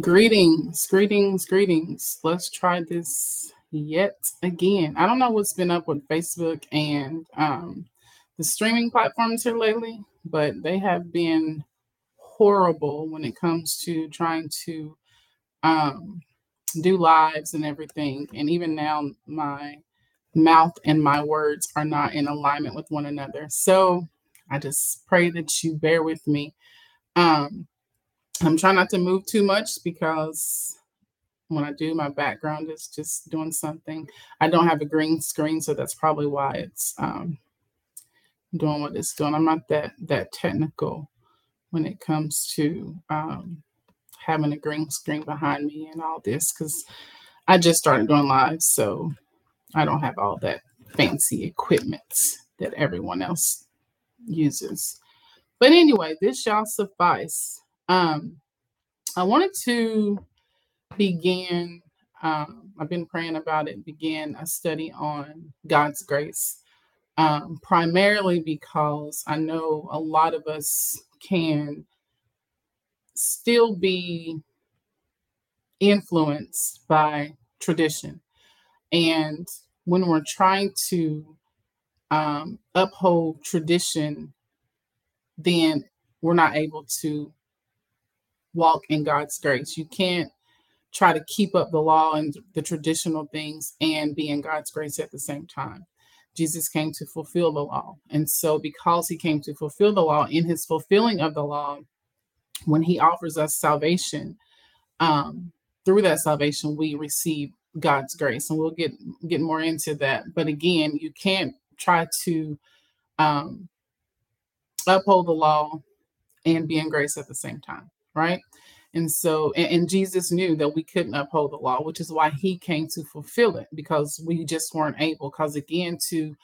Greetings, greetings, greetings. Let's try this yet again. I don't know what's been up with Facebook and um, the streaming platforms here lately, but they have been horrible when it comes to trying to um, do lives and everything. And even now, my mouth and my words are not in alignment with one another. So I just pray that you bear with me. Um, I'm trying not to move too much because when I do, my background is just doing something. I don't have a green screen, so that's probably why it's um, doing what it's doing. I'm not that that technical when it comes to um, having a green screen behind me and all this because I just started doing live, so I don't have all that fancy equipment that everyone else uses. But anyway, this shall suffice. Um, I wanted to begin, um, I've been praying about it, begin a study on God's grace, um, primarily because I know a lot of us can still be influenced by tradition. And when we're trying to um, uphold tradition, then we're not able to walk in God's grace. You can't try to keep up the law and the traditional things and be in God's grace at the same time. Jesus came to fulfill the law. And so, because he came to fulfill the law, in his fulfilling of the law, when he offers us salvation, um, through that salvation, we receive God's grace. And we'll get get more into that. But again, you can't try to um, uphold the law and be in grace at the same time right? And so, and, and, Jesus knew that we couldn't uphold the law, which is why he came to fulfill it because we just weren't able. Because again, to,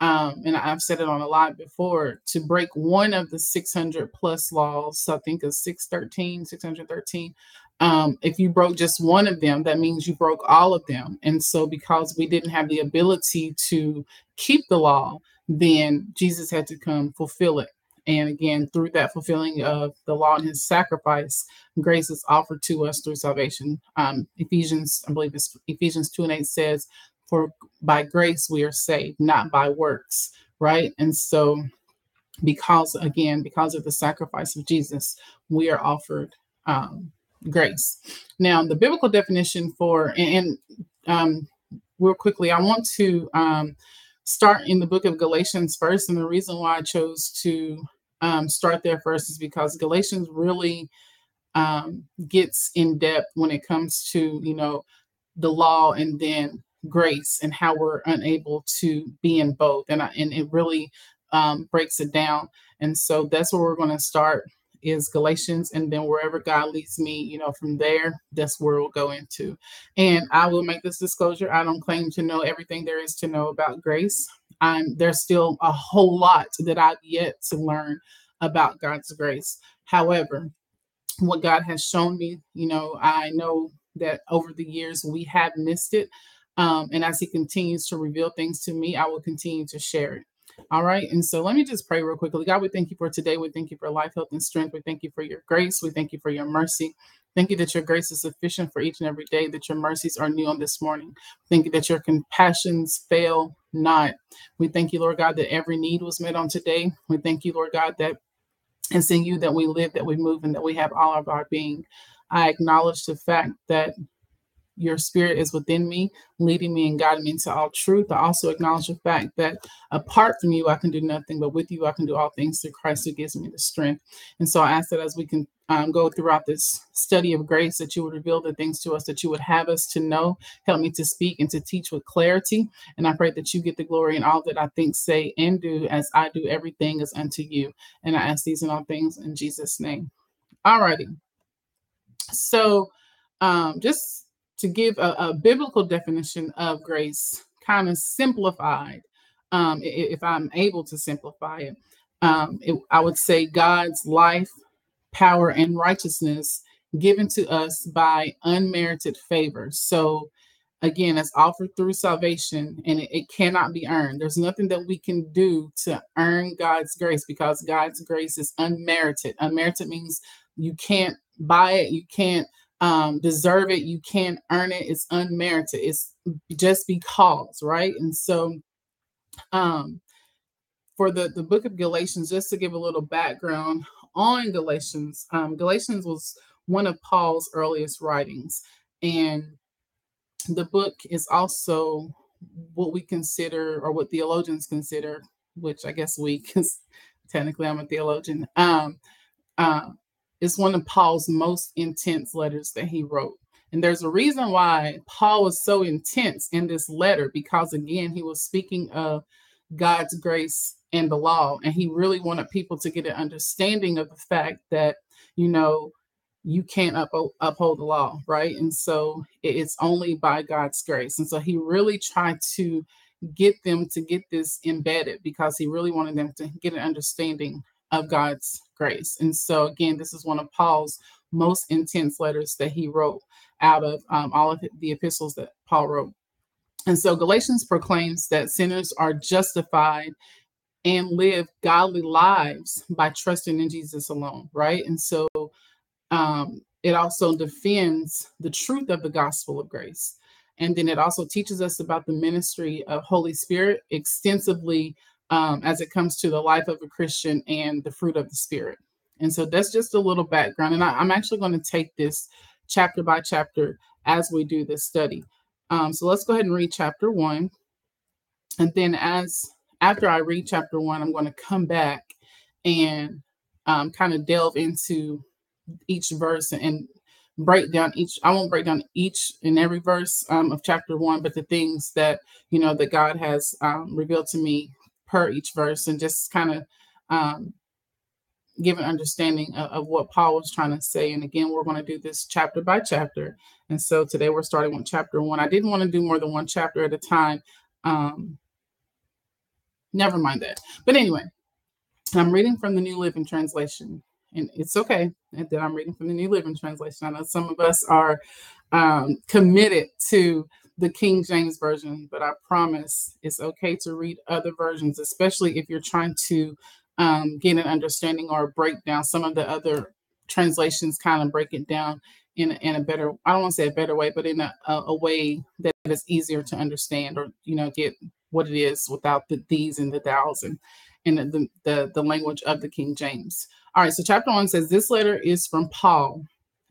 um, and I've said it on a lot before, to break one of the 600 plus laws, so I think of 613, 613, um, if you broke just one of them, that means you broke all of them. And so, because we didn't have the ability to keep the law, then Jesus had to come fulfill it. And again, through that fulfilling of the law and his sacrifice, grace is offered to us through salvation. Um, Ephesians, I believe it's Ephesians 2 and 8 says, For by grace we are saved, not by works, right? And so, because again, because of the sacrifice of Jesus, we are offered um, grace. Now, the biblical definition for, and, and um, real quickly, I want to um, start in the book of Galatians first. And the reason why I chose to um, start there first is because Galatians really um, gets in depth when it comes to, you know, the law and then grace and how we're unable to be in both. And, I, and it really um, breaks it down. And so that's where we're going to start is Galatians, and then wherever God leads me, you know, from there, that's where we'll go into. And I will make this disclosure: I don't claim to know everything there is to know about grace. I'm there's still a whole lot that I've yet to learn about God's grace. However, what God has shown me, you know, I know that over the years we have missed it. Um, and as He continues to reveal things to me, I will continue to share it. All right. And so let me just pray real quickly. God, we thank you for today. We thank you for life, health, and strength. We thank you for your grace. We thank you for your mercy. Thank you that your grace is sufficient for each and every day, that your mercies are new on this morning. Thank you that your compassions fail not. We thank you, Lord God, that every need was met on today. We thank you, Lord God, that it's in you that we live, that we move, and that we have all of our being. I acknowledge the fact that your spirit is within me, leading me and guiding me into all truth. I also acknowledge the fact that apart from you, I can do nothing, but with you, I can do all things through Christ who gives me the strength. And so I ask that as we can um, go throughout this study of grace, that you would reveal the things to us that you would have us to know. Help me to speak and to teach with clarity. And I pray that you get the glory in all that I think, say, and do as I do everything is unto you. And I ask these and all things in Jesus' name. All righty. So, um, just to give a, a biblical definition of grace, kind of simplified, um, if I'm able to simplify it, um, it, I would say God's life, power, and righteousness given to us by unmerited favor. So, again, it's offered through salvation and it, it, cannot be earned. There's nothing that we can do to earn God's grace because God's grace is unmerited. Unmerited means you can't buy it, you can't um, deserve it. You can't earn it. It's unmerited. It's just because, right? And so, um, for the the book of Galatians, just to give a little background on Galatians, um, Galatians was one of Paul's earliest writings, and the book is also what we consider or what theologians consider, which I guess we, because technically I'm a theologian, um, uh, is one of Paul's most intense letters that he wrote. And there's a reason why Paul was so intense in this letter, because again, he was speaking of God's grace and the law. And he really wanted people to get an understanding of the fact that, you know, you can't up, uphold the law, right? And so it's only by God's grace. And so he really tried to get them to get this embedded because he really wanted them to get an understanding of God's grace. And so, again, this is one of Paul's most intense letters that he wrote out of um, all of the epistles that Paul wrote. And so, Galatians proclaims that sinners are justified and live godly lives by trusting in Jesus alone, right? And so, um, it also defends the truth of the gospel of grace. And then it also teaches us about the ministry of Holy Spirit extensively um, as it comes to the life of a Christian and the fruit of the Spirit. And so that's just a little background. And I, am actually going to take this chapter by chapter as we do this study. Um, so let's go ahead and read chapter one. And then as after I read chapter one, I'm going to come back and um, kind of delve into each verse and break down each i won't break down each and every verse um, of chapter one but the things that you know that god has um, revealed to me per each verse and just kind of um, give an understanding of, of, what paul was trying to say. And again we're going to do this chapter by chapter. And so today we're starting with chapter one. I didn't want to do more than one chapter at a time. Um, never mind that. But anyway i'm reading from the new living translation. And it's okay that I'm reading from the New Living Translation. I know some of us are um, committed to the King James Version, but I promise it's okay to read other versions, especially if you're trying to um, get an understanding or break down. Some of the other translations kind of break it down in a, in a better, I don't want to say a better way, but in a, a, a way that is easier to understand or, you know, get what it is without the these and the thous and, and the, the, the language of the King James. All right, so chapter one says, This letter is from Paul,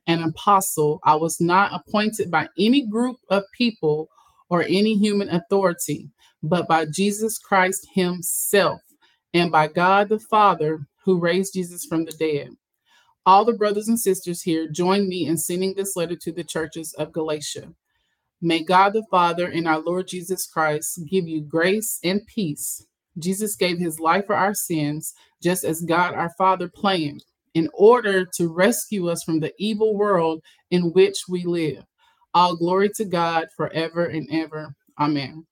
an apostle. I was not appointed by any group of people or any human authority, but by Jesus Christ Himself and by God the Father who raised Jesus from the dead. All the brothers and sisters here join me in sending this letter to the churches of Galatia. May God the Father and our Lord Jesus Christ give you grace and peace. Jesus gave his life for our sins, just as God our Father planned, in order to rescue us from the evil world in which we live. All glory to God forever and ever. Amen.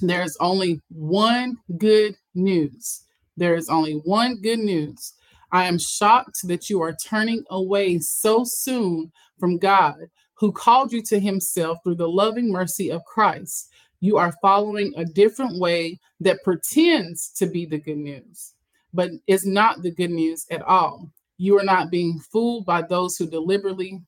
There is only one good news. There is only one good news. I am shocked that you are turning away so soon from God, who called you to himself through the loving mercy of Christ you are following a different way that pretends to be the good news, but is not the good news at all. You are not being fooled by those who deliberately,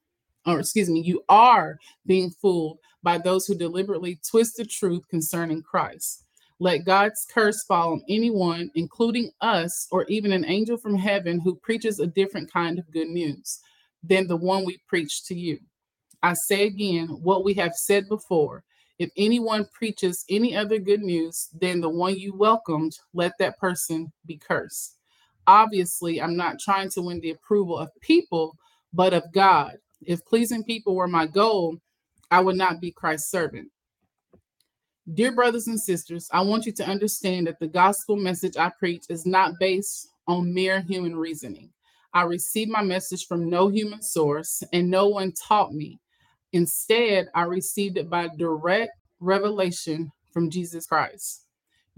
or excuse me, you are being fooled by those who deliberately twist the truth concerning Christ. Let God's curse fall on anyone, including us, or even an angel from heaven who preaches a different kind of good news than the one we preach to you. I say again what we have said before if anyone preaches any other good news than the one you welcomed, let that person be cursed. Obviously, I'm not trying to win the approval of people, but of God. If pleasing people were my goal, I would not be Christ's servant. Dear brothers and sisters, I want you to understand that the gospel message I preach is not based on mere human reasoning. I received my message from no human source, and no one taught me. Instead, I received it by direct revelation from Jesus Christ.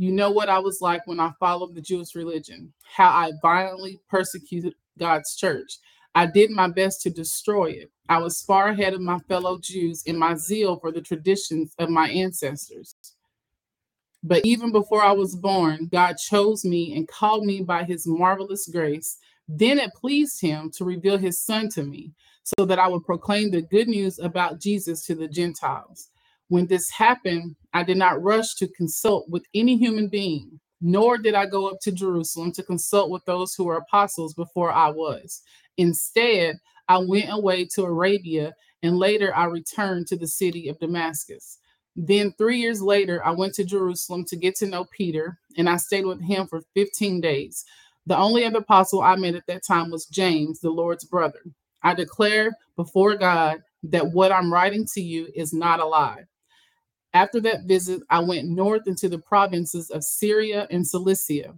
You know what I was like when I followed the Jewish religion, how I violently persecuted God's church. I did my best to destroy it. I was far ahead of my fellow Jews in my zeal for the traditions of my ancestors. But even before I was born, God chose me and called me by his marvelous grace. Then it pleased him to reveal his son to me so that I would proclaim the good news about Jesus to the Gentiles. When this happened, I did not rush to consult with any human being, nor did I go up to Jerusalem to consult with those who were apostles before I was. Instead, I went away to Arabia, and later I returned to the city of Damascus. Then, three years later, I went to Jerusalem to get to know Peter, and I stayed with him for 15 days. The only other apostle I met at that time was James, the Lord's brother. I declare before God that what I'm writing to you is not a lie. After that visit, I went north into the provinces of Syria and Cilicia.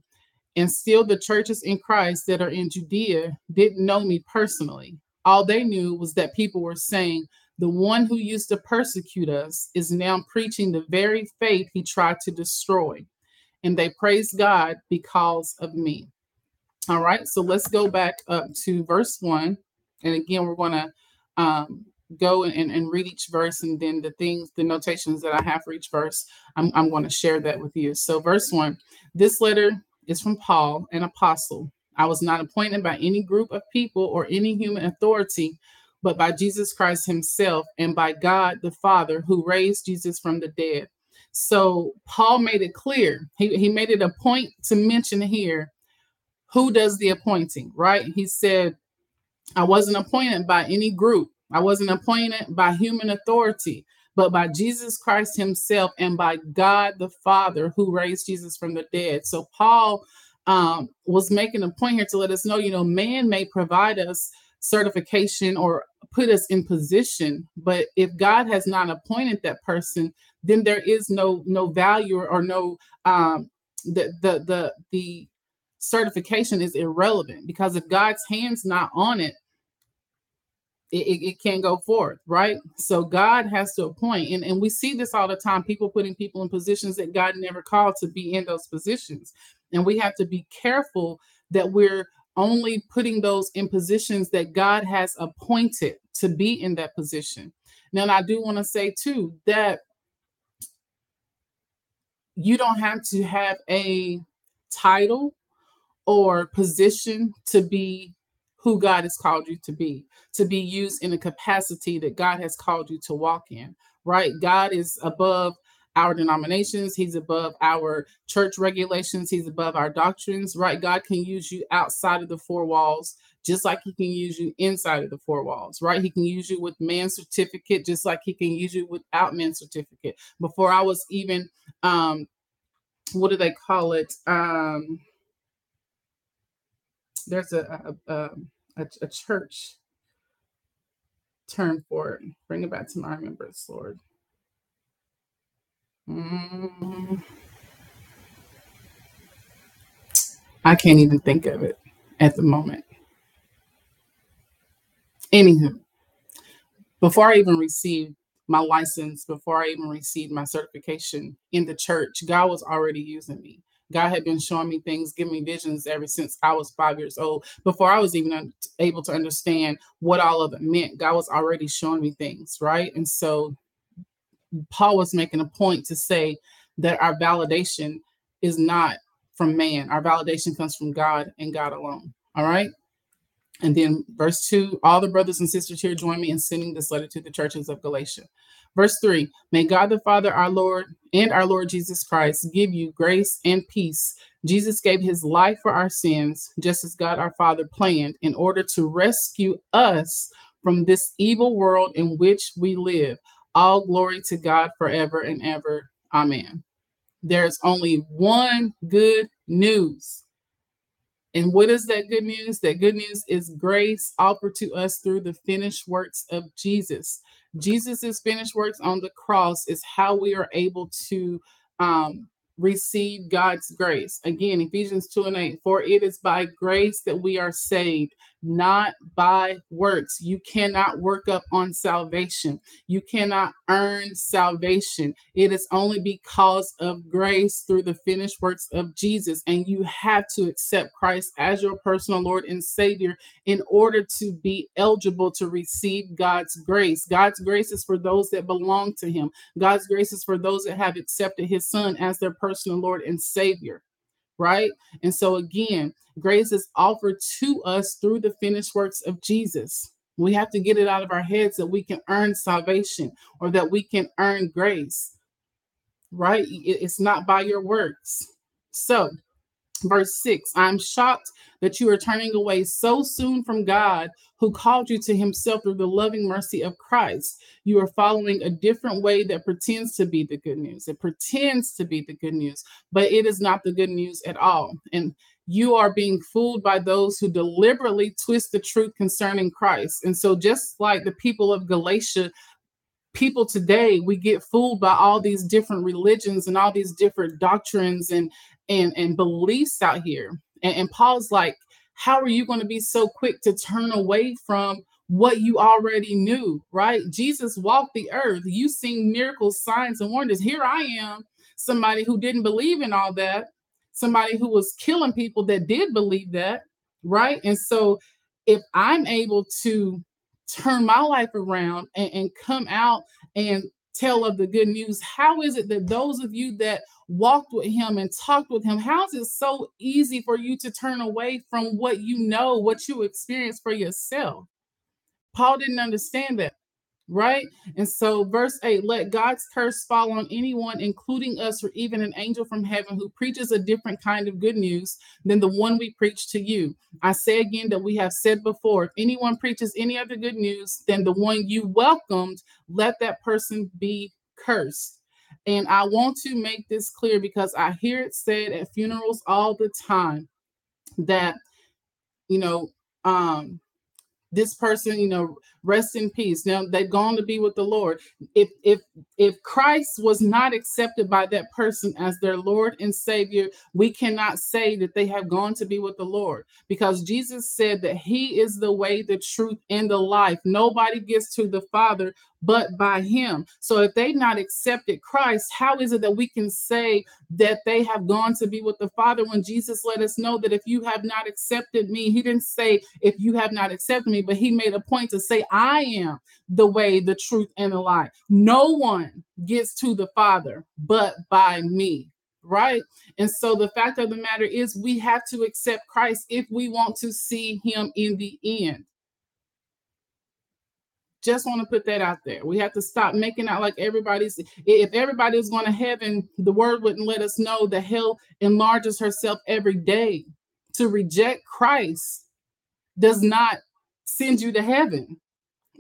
And still, the churches in Christ that are in Judea didn't know me personally. All they knew was that people were saying, the one who used to persecute us is now preaching the very faith he tried to destroy. And they praised God because of me. All right, so let's go back up to verse one. And again, we're going to um, go and, and read each verse and then the things, the notations that I have for each verse, I'm, I'm going to share that with you. So, verse one this letter is from Paul, an apostle. I was not appointed by any group of people or any human authority but by Jesus Christ himself and by God the Father who raised Jesus from the dead. So Paul made it clear. He, he made it a point to mention here who does the appointing, right? He said, I wasn't appointed by any group, I wasn't appointed by human authority, but by Jesus Christ himself and by God the Father who raised Jesus from the dead. So Paul um, was making a point here to let us know, you know, man may provide us certification or put us in position but if god has not appointed that person then there is no no value or, no um the the the the certification is irrelevant because if god's hands not on it it, it, can't go forth, right? So God has to appoint, and, and we see this all the time people putting people in positions that God never called to be in those positions. And we have to be careful that we're only putting those in positions that God has appointed to be in that position. Now, I do want to say too that you don't have to have a title or position to be who God has called you to be, to be used in the capacity that God has called you to walk in, right? God is above our denominations, he's above our church regulations, he's above our doctrines, right? God can use you outside of the four walls just like he can use you inside of the four walls, right? He can use you with man's certificate just like he can use you without man's certificate. Before I was even um what do they call it? Um there's a a, a, a, a church term for it. Bring it back to my remembrance, Lord. Mm. I can't even think of it at the moment. Anywho, before I even received my license, before I even received my certification in the church, God was already using me. God had been showing me things, giving me visions ever since I was five years old. Before I was even able to understand what all of it meant, God was already showing me things, right? And so Paul was making a point to say that our validation is not from man. Our validation comes from God and God alone. All right. And then verse two, all the brothers and sisters here join me in sending this letter to the churches of Galatia. Verse three, may God the Father, our Lord, and our Lord Jesus Christ give you grace and peace. Jesus gave his life for our sins, just as God our Father planned, in order to rescue us from this evil world in which we live. All glory to God forever and ever. Amen. There's only one good news. And what is that good news? That good news is grace offered to us through the finished works of Jesus. Jesus' finished works on the cross is how we are able to um, receive God's grace. Again, Ephesians 2 and 8, for it is by grace that we are saved not by works. You cannot work up on salvation. You cannot earn salvation. It is only because of grace through the finished works of Jesus. And you have to accept Christ as your personal Lord and Savior in order to be eligible to receive God's grace. God's grace is for those that belong to Him, God's grace is for those that have accepted His Son as their personal Lord and Savior right? And so again, grace is offered to us through the finished works of Jesus. We have to get it out of our heads that we can earn salvation or that we can earn grace, right? It's not by your works. So, verse 6 I'm shocked that you are turning away so soon from God who called you to himself through the loving mercy of Christ. You are following a different way that pretends to be the good news. It pretends to be the good news, but it is not the good news at all. And you are being fooled by those who deliberately twist the truth concerning Christ. And so, just like the people of Galatia, people today, we get fooled by all these different religions and all these different doctrines and and, and beliefs out here. And, and Paul's like, how are you going to be so quick to turn away from what you already knew, right? Jesus walked the earth. You seen miracles, signs, and wonders. Here I am, somebody who didn't believe in all that, somebody who was killing people that did believe that, right? And so if I'm able to turn my life around and, and come out and tell of the good news, how is it that those of you that walked with him and talked with him, how is it so easy for you to turn away from what you know, what you experience for yourself? Paul didn't understand that right? And so, verse 8 let God's curse fall on anyone, including us, or even an angel from heaven who preaches a different kind of good news than the one we preach to you. I say again that we have said before if anyone preaches any other good news than the one you welcomed, let that person be cursed. And I want to make this clear because I hear it said at funerals all the time that, you know, um, this person, you know, rest in peace. Now they've gone to be with the Lord. If if if Christ was not accepted by that person as their Lord and Savior, we cannot say that they have gone to be with the Lord because Jesus said that He is the way, the truth, and the life. Nobody gets to the Father but by him. So if they not accepted Christ, how is it that we can say that they have gone to be with the Father when Jesus let us know that if you have not accepted me, he didn't say if you have not accepted me, but he made a point to say, I am the way, the truth, and the life. No one gets to the Father but by me right? And so the fact of the matter is, we have to accept Christ if we want to see him in the end. Just want to put that out there. We have to stop making out like everybody's. If everybody's going to heaven, the word wouldn't let us know that hell enlarges herself every day. To reject Christ does not send you to heaven.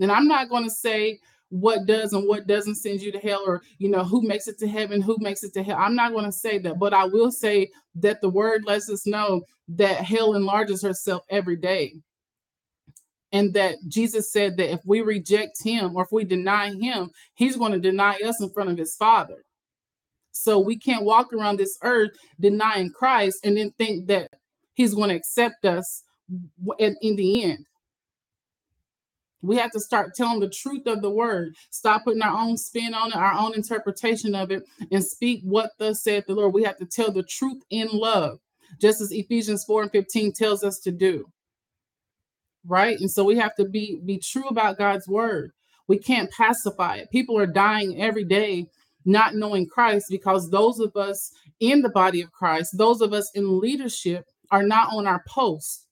And I'm not going to say what does and what doesn't send you to hell or you know who makes it to heaven who makes it to hell i'm not going to say that but i will say that the word lets us know that hell enlarges herself every day and that Jesus said that if we reject him or if we deny him, he's going to deny us in front of his father. So we can't walk around this earth denying Christ and then think that he's going to accept us in, in the end. We have to start telling the truth of the word. Stop putting our own spin on it, our own interpretation of it, and speak what thus said the Lord. We have to tell the truth in love, just as Ephesians 4 and 15 tells us to do right? And so we have to be be true about God's word. We can't pacify it. People are dying every day not knowing Christ because those of us in the body of Christ, those of us in leadership are not on our post.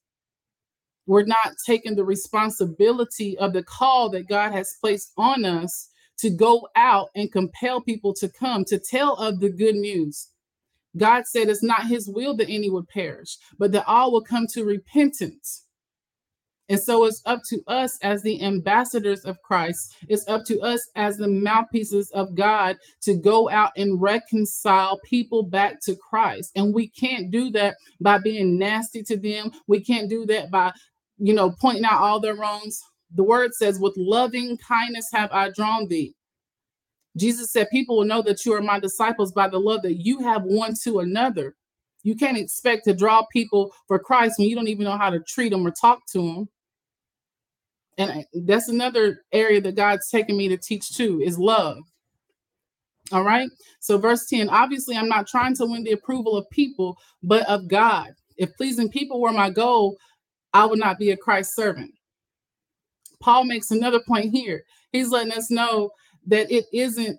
We're not taking the responsibility of the call that God has placed on us to go out and compel people to come to tell of the good news. God said it's not his will that any would perish, but that all will come to repentance. And so it's up to us as the ambassadors of Christ. It's up to us as the mouthpieces of God to go out and reconcile people back to Christ. And we can't do that by being nasty to them. We can't do that by, you know, pointing out all their wrongs. The word says, with loving kindness have I drawn thee. Jesus said, People will know that you are my disciples by the love that you have one to another. You can't expect to draw people for Christ when you don't even know how to treat them or talk to them. And that's another area that God's taken me to teach too is love. All right. So, verse 10 obviously, I'm not trying to win the approval of people, but of God. If pleasing people were my goal, I would not be a Christ servant. Paul makes another point here. He's letting us know that it isn't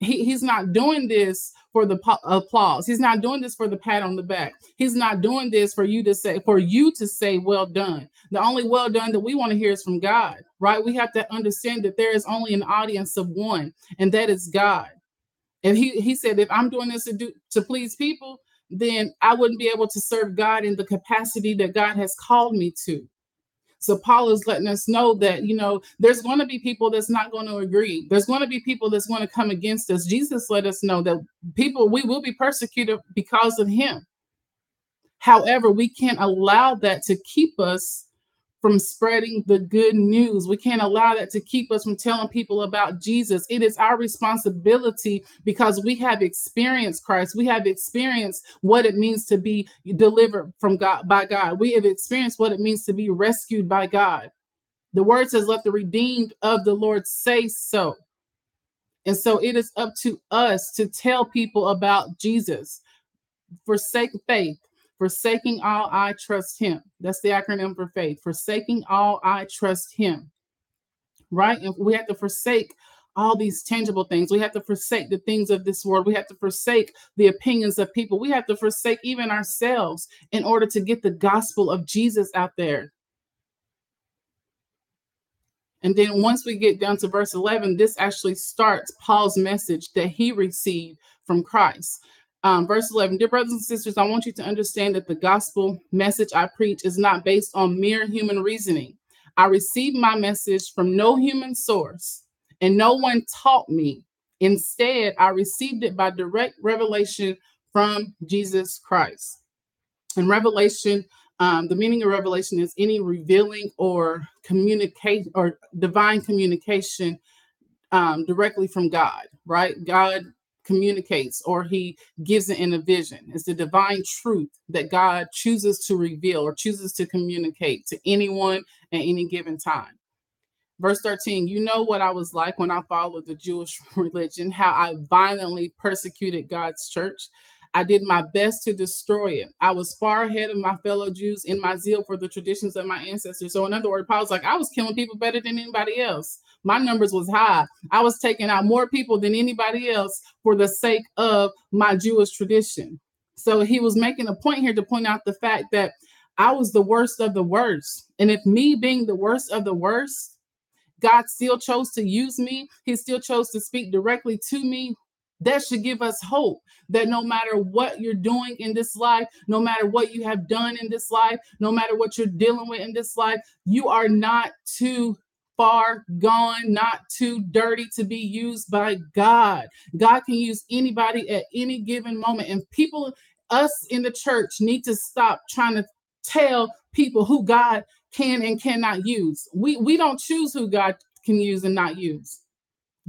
he, he's not doing this for the applause. He's not doing this for the pat on the back. He's not doing this for you to say, for you to say, well done. The only well done that we want to hear is from God, right? We have to understand that there is only an audience of one, and that is God. And he, he said, if I'm doing this to do to please people, then I wouldn't be able to serve God in the capacity that God has called me to. So Paul is letting us know that, you know, there's going to be people that's not going to agree. There's going to be people that's going to come against us. Jesus let us know that people, we will be persecuted because of him. However, we can't allow that to keep us from spreading the good news. We can't allow that to keep us from telling people about Jesus. It is our responsibility because we have experienced Christ. We have experienced what it means to be delivered from God by God. We have experienced what it means to be rescued by God. The word says, Let the redeemed of the Lord say so. And so it is up to us to tell people about Jesus. Forsake faith, Forsaking all, I trust him. That's the acronym for faith. Forsaking all, I trust him. Right? And we have to forsake all these tangible things. We have to forsake the things of this world. We have to forsake the opinions of people. We have to forsake even ourselves in order to get the gospel of Jesus out there. And then once we get down to verse 11, this actually starts Paul's message that he received from Christ. Um, verse 11 Dear brothers and sisters, I want you to understand that the gospel message I preach is not based on mere human reasoning. I received my message from no human source, and no one taught me. Instead, I received it by direct revelation from Jesus Christ. And revelation, um, the meaning of revelation is any revealing or communicate or divine communication um, directly from God, right? God communicates or he gives it in a vision. It's the divine truth that God chooses to reveal or chooses to communicate to anyone at any given time. Verse 13, you know what I was like when I followed the Jewish religion, how I violently persecuted God's church. I did my best to destroy it. I was far ahead of my fellow Jews in my zeal for the traditions of my ancestors. So, in other words, Paul's like, I was killing people better than anybody else my numbers was high. I was taking out more people than anybody else for the sake of my Jewish tradition. So he was making a point here to point out the fact that I was the worst of the worst. And if me being the worst of the worst, God still chose to use me, he still chose to speak directly to me. That should give us hope that no matter what you're doing in this life, no matter what you have done in this life, no matter what you're dealing with in this life, you are not too far gone, not too dirty to be used by God. God can use anybody at any given moment. And people, us in the church, need to stop trying to tell people who God can and cannot use. We we don't choose who God can use and not use.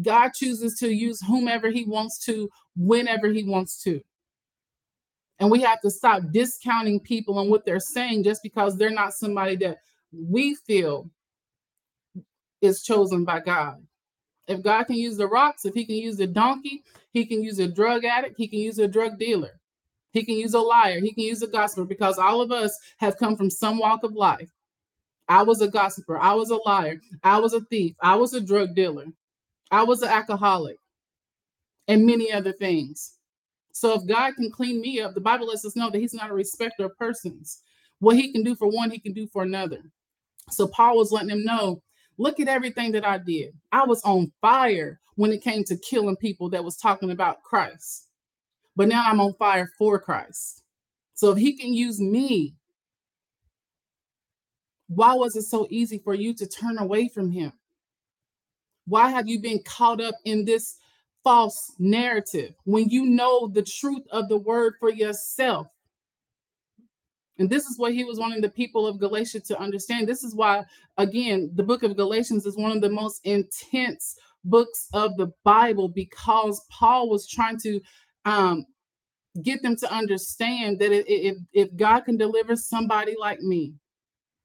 God chooses to use whomever he wants to, whenever he wants to. And we have to stop discounting people and what they're saying just because they're not somebody that we feel is chosen by God. If God can use the rocks, if he can use a donkey, he can use a drug addict, he can use a drug dealer, he can use a liar, he can use a gossiper, because all of us have come from some walk of life. I was a gossiper, I was a liar, I was a thief, I was a drug dealer, I was an alcoholic, and many other things. So if God can clean me up, the Bible lets us know that He's not a respecter of persons. What He can do for one, He can do for another. So Paul was letting them know Look at everything that I did. I was on fire when it came to killing people that was talking about Christ. But now I'm on fire for Christ. So if he can use me, why was it so easy for you to turn away from him? Why have you been caught up in this false narrative when you know the truth of the word for yourself? And this is what he was wanting the people of Galatia to understand. This is why, again, the book of Galatians is one of the most intense books of the Bible because Paul was trying to um, get them to understand that if, if God can deliver somebody like me,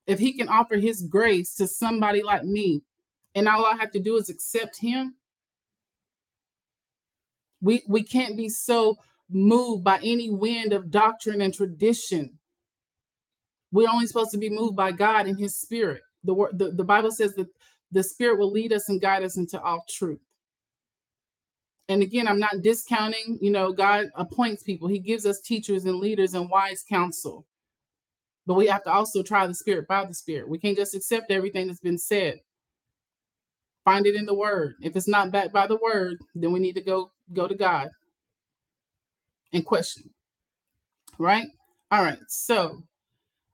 if he can offer his grace to somebody like me, and all I have to do is accept him, we, we can't be so moved by any wind of doctrine and tradition we're only supposed to be moved by God and His Spirit. The, word, the, the Bible says that the Spirit will lead us and guide us into all truth. and again, I'm not discounting, you know, God appoints people, He gives us teachers and leaders and wise counsel. But we have to also try the spirit by the spirit. We can't just accept everything that's been said. Find it in the word. If it's not backed by the word, then we need to go go to God and question. Right? All right. So,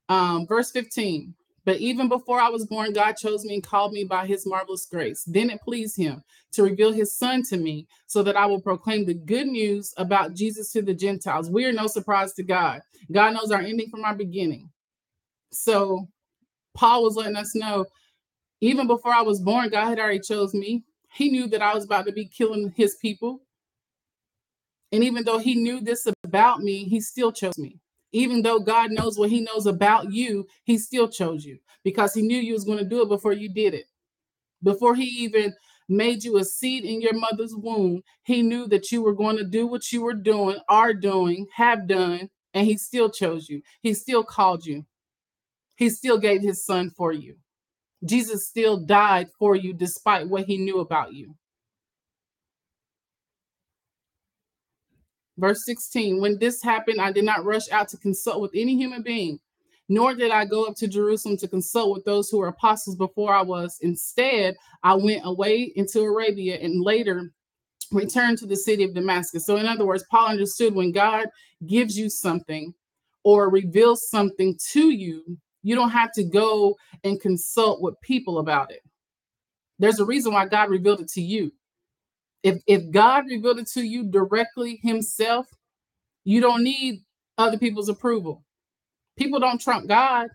um, verse 15. But even before I was born, God chose me and called me by his marvelous grace. Then it pleased him to reveal his son to me so that I will proclaim the good news about Jesus to the Gentiles. We are no surprise to God. God knows our ending from our beginning. So Paul was letting us know even before I was born, God had already chose me. He knew that I was about to be killing his people. And even though he knew this about me, he still chose me even though God knows what he knows about you, he still chose you because he knew you was going to do it before you did it. Before he even made you a seed in your mother's womb, he knew that you were going to do what you were doing, are doing, have done, and he still chose you. He still called you. He still gave his son for you. Jesus still died for you despite what he knew about you. Verse 16 When this happened, I did not rush out to consult with any human being, nor did I go up to Jerusalem to consult with those who were apostles before I was. Instead, I went away into Arabia and later returned to the city of Damascus. So, in other words, Paul understood when God gives you something or reveals something to you, you don't have to go and consult with people about it. There's a reason why God revealed it to you. If if God revealed it to you directly himself, you don't need other people's approval. People don't trump God.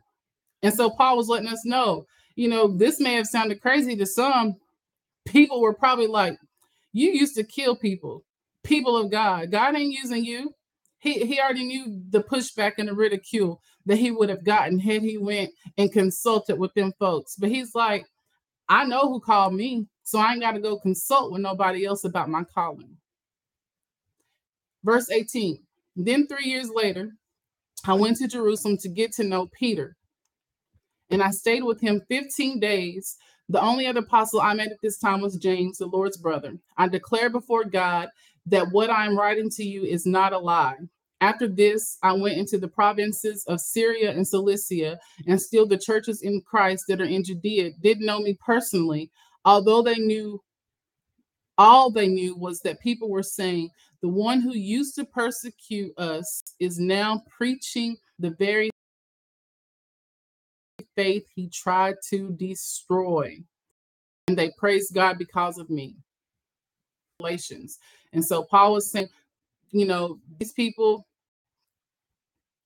And so Paul was letting us know, you know, this may have sounded crazy to some. People were probably like, you used to kill people, people of God. God ain't using you. He, he already knew the pushback and the ridicule that he would have gotten had he went and consulted with them folks. But he's like, I know who called me. So I ain't got to go consult with nobody else about my calling. Verse 18 Then three years later, I went to Jerusalem to get to know Peter. And I stayed with him 15 days. The only other apostle I met at this time was James, the Lord's brother. I declare before God that what I'm writing to you is not a lie. After this, I went into the provinces of Syria and Cilicia, and still the churches in Christ that are in Judea didn't know me personally, although they knew all they knew was that people were saying the one who used to persecute us is now preaching the very faith he tried to destroy. And they praised god because of me. Relations and so paul was saying you know these people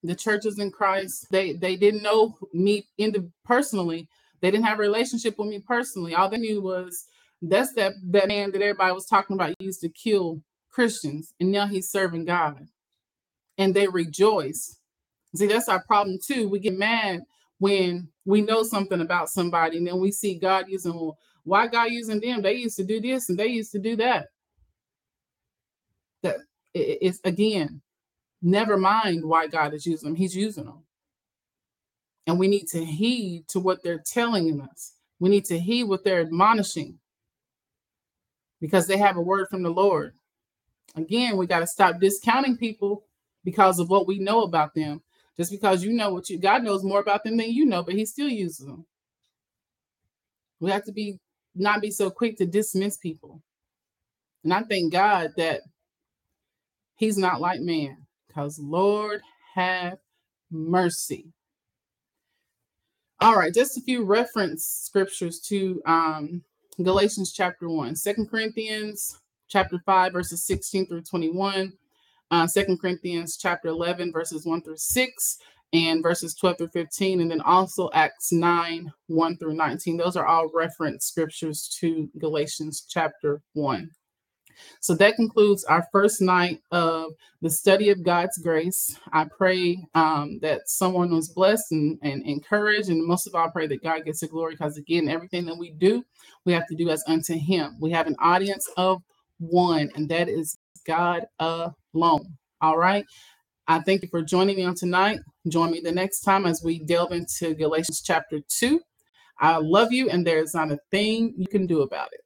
the churches in christ they they didn't know me into personally they didn't have a relationship with me personally. All they knew was that's that that man that everybody was talking about used to kill Christians, and now he's serving God, and they rejoice. See, that's our problem too. We get mad when we know something about somebody, and then we see God using. Well, why God using them? They used to do this, and they used to do that. That it's again, never mind why God is using them. He's using them. And we need to heed to what they're telling us. We need to heed what they're admonishing because they have a word from the Lord. Again, we got to stop discounting people because of what we know about them. Just because you know what you God knows more about them than you know, but he still uses them. We have to be not be so quick to dismiss people. And I thank God that he's not like man, because Lord have mercy. All right, just a few reference scriptures to um, Galatians chapter 1, 2 Corinthians chapter 5, verses 16 through 21, uh, 2 Corinthians chapter 11, verses 1 through 6, and verses 12 through 15, and then also Acts 9, 1 through 19. Those are all reference scriptures to Galatians chapter 1. So that concludes our first night of the study of God's grace. I pray um, that someone was blessed and, and encouraged. And most of all, I pray that God gets the glory because, again, everything that we do, we have to do as unto Him. We have an audience of one, and that is God alone. All right. I thank you for joining me on tonight. Join me the next time as we delve into Galatians chapter 2. I love you, and there's not a thing you can do about it.